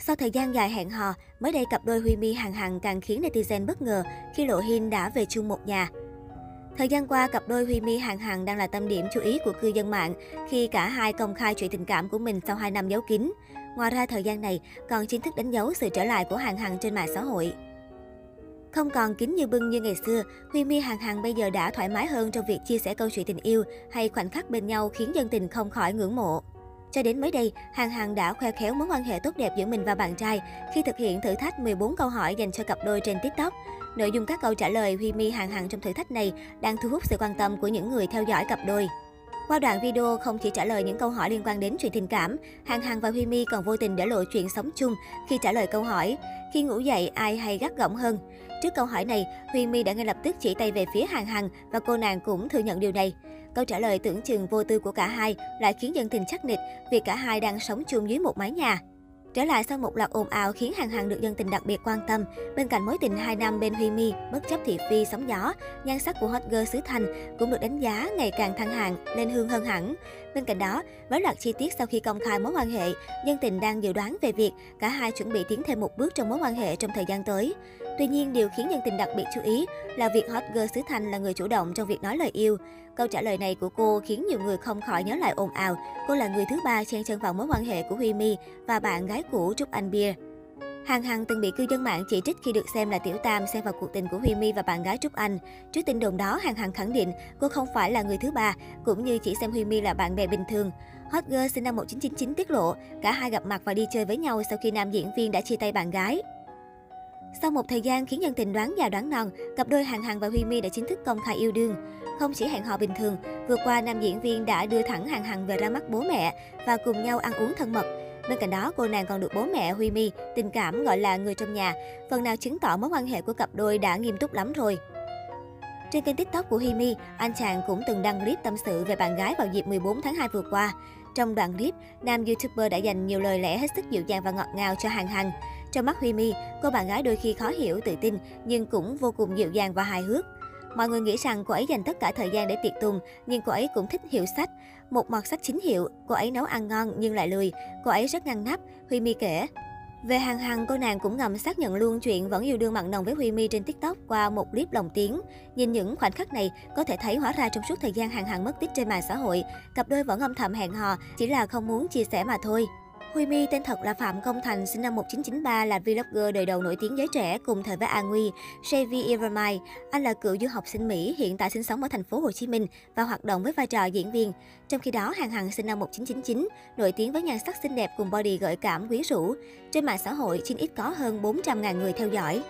Sau thời gian dài hẹn hò, mới đây cặp đôi Huy mi Hằng Hằng càng khiến netizen bất ngờ khi Lộ Hin đã về chung một nhà. Thời gian qua, cặp đôi Huy mi Hằng Hằng đang là tâm điểm chú ý của cư dân mạng khi cả hai công khai chuyện tình cảm của mình sau 2 năm giấu kín. Ngoài ra, thời gian này còn chính thức đánh dấu sự trở lại của Hằng Hằng trên mạng xã hội. Không còn kín như bưng như ngày xưa, Huy mi Hằng Hằng bây giờ đã thoải mái hơn trong việc chia sẻ câu chuyện tình yêu hay khoảnh khắc bên nhau khiến dân tình không khỏi ngưỡng mộ. Cho đến mới đây, Hàng Hằng đã khoe khéo mối quan hệ tốt đẹp giữa mình và bạn trai khi thực hiện thử thách 14 câu hỏi dành cho cặp đôi trên TikTok. Nội dung các câu trả lời Huy mi Hàng Hằng trong thử thách này đang thu hút sự quan tâm của những người theo dõi cặp đôi. Qua đoạn video không chỉ trả lời những câu hỏi liên quan đến chuyện tình cảm, Hàng Hằng và Huy My còn vô tình để lộ chuyện sống chung khi trả lời câu hỏi khi ngủ dậy ai hay gắt gỏng hơn. Trước câu hỏi này, Huy My đã ngay lập tức chỉ tay về phía Hàng Hằng và cô nàng cũng thừa nhận điều này. Câu trả lời tưởng chừng vô tư của cả hai lại khiến dân tình chắc nịch vì cả hai đang sống chung dưới một mái nhà. Trở lại sau một loạt ồn ào khiến Hàng hàng được dân tình đặc biệt quan tâm, bên cạnh mối tình 2 năm bên Huy Mi bất chấp thị phi sóng gió, nhan sắc của hot girl xứ Thành cũng được đánh giá ngày càng thăng hạng, lên hương hơn hẳn. Bên cạnh đó, với loạt chi tiết sau khi công khai mối quan hệ, dân tình đang dự đoán về việc cả hai chuẩn bị tiến thêm một bước trong mối quan hệ trong thời gian tới. Tuy nhiên, điều khiến dân tình đặc biệt chú ý là việc hot girl xứ Thành là người chủ động trong việc nói lời yêu. Câu trả lời này của cô khiến nhiều người không khỏi nhớ lại ồn ào. Cô là người thứ ba chen chân vào mối quan hệ của Huy My và bạn gái cũ Trúc Anh Bia. Hàng Hằng từng bị cư dân mạng chỉ trích khi được xem là tiểu tam xen vào cuộc tình của Huy My và bạn gái Trúc Anh. Trước tin đồn đó, Hàng Hằng khẳng định cô không phải là người thứ ba, cũng như chỉ xem Huy My là bạn bè bình thường. Hot girl sinh năm 1999 tiết lộ, cả hai gặp mặt và đi chơi với nhau sau khi nam diễn viên đã chia tay bạn gái. Sau một thời gian khiến dân tình đoán già đoán non, cặp đôi Hàng Hằng và Huy My đã chính thức công khai yêu đương. Không chỉ hẹn hò bình thường, vừa qua nam diễn viên đã đưa thẳng Hàng Hằng về ra mắt bố mẹ và cùng nhau ăn uống thân mật. Bên cạnh đó, cô nàng còn được bố mẹ Huy My tình cảm gọi là người trong nhà, phần nào chứng tỏ mối quan hệ của cặp đôi đã nghiêm túc lắm rồi. Trên kênh TikTok của Huy My, anh chàng cũng từng đăng clip tâm sự về bạn gái vào dịp 14 tháng 2 vừa qua. Trong đoạn clip, nam YouTuber đã dành nhiều lời lẽ hết sức dịu dàng và ngọt ngào cho Hàng Hằng. Trong mắt Huy My, cô bạn gái đôi khi khó hiểu, tự tin nhưng cũng vô cùng dịu dàng và hài hước. Mọi người nghĩ rằng cô ấy dành tất cả thời gian để tiệc tùng, nhưng cô ấy cũng thích hiểu sách. Một mọt sách chính hiệu, cô ấy nấu ăn ngon nhưng lại lười. Cô ấy rất ngăn nắp, Huy My kể. Về hàng hàng, cô nàng cũng ngầm xác nhận luôn chuyện vẫn yêu đương mặn nồng với Huy My trên TikTok qua một clip lồng tiếng. Nhìn những khoảnh khắc này, có thể thấy hóa ra trong suốt thời gian hàng hàng mất tích trên mạng xã hội, cặp đôi vẫn âm thầm hẹn hò, chỉ là không muốn chia sẻ mà thôi. Huy My tên thật là Phạm Công Thành, sinh năm 1993, là vlogger đời đầu nổi tiếng giới trẻ cùng thời với An Nguy, Shavy Iramai. Anh là cựu du học sinh Mỹ, hiện tại sinh sống ở thành phố Hồ Chí Minh và hoạt động với vai trò diễn viên. Trong khi đó, Hàng Hằng sinh năm 1999, nổi tiếng với nhan sắc xinh đẹp cùng body gợi cảm quyến rũ. Trên mạng xã hội, chính ít có hơn 400.000 người theo dõi.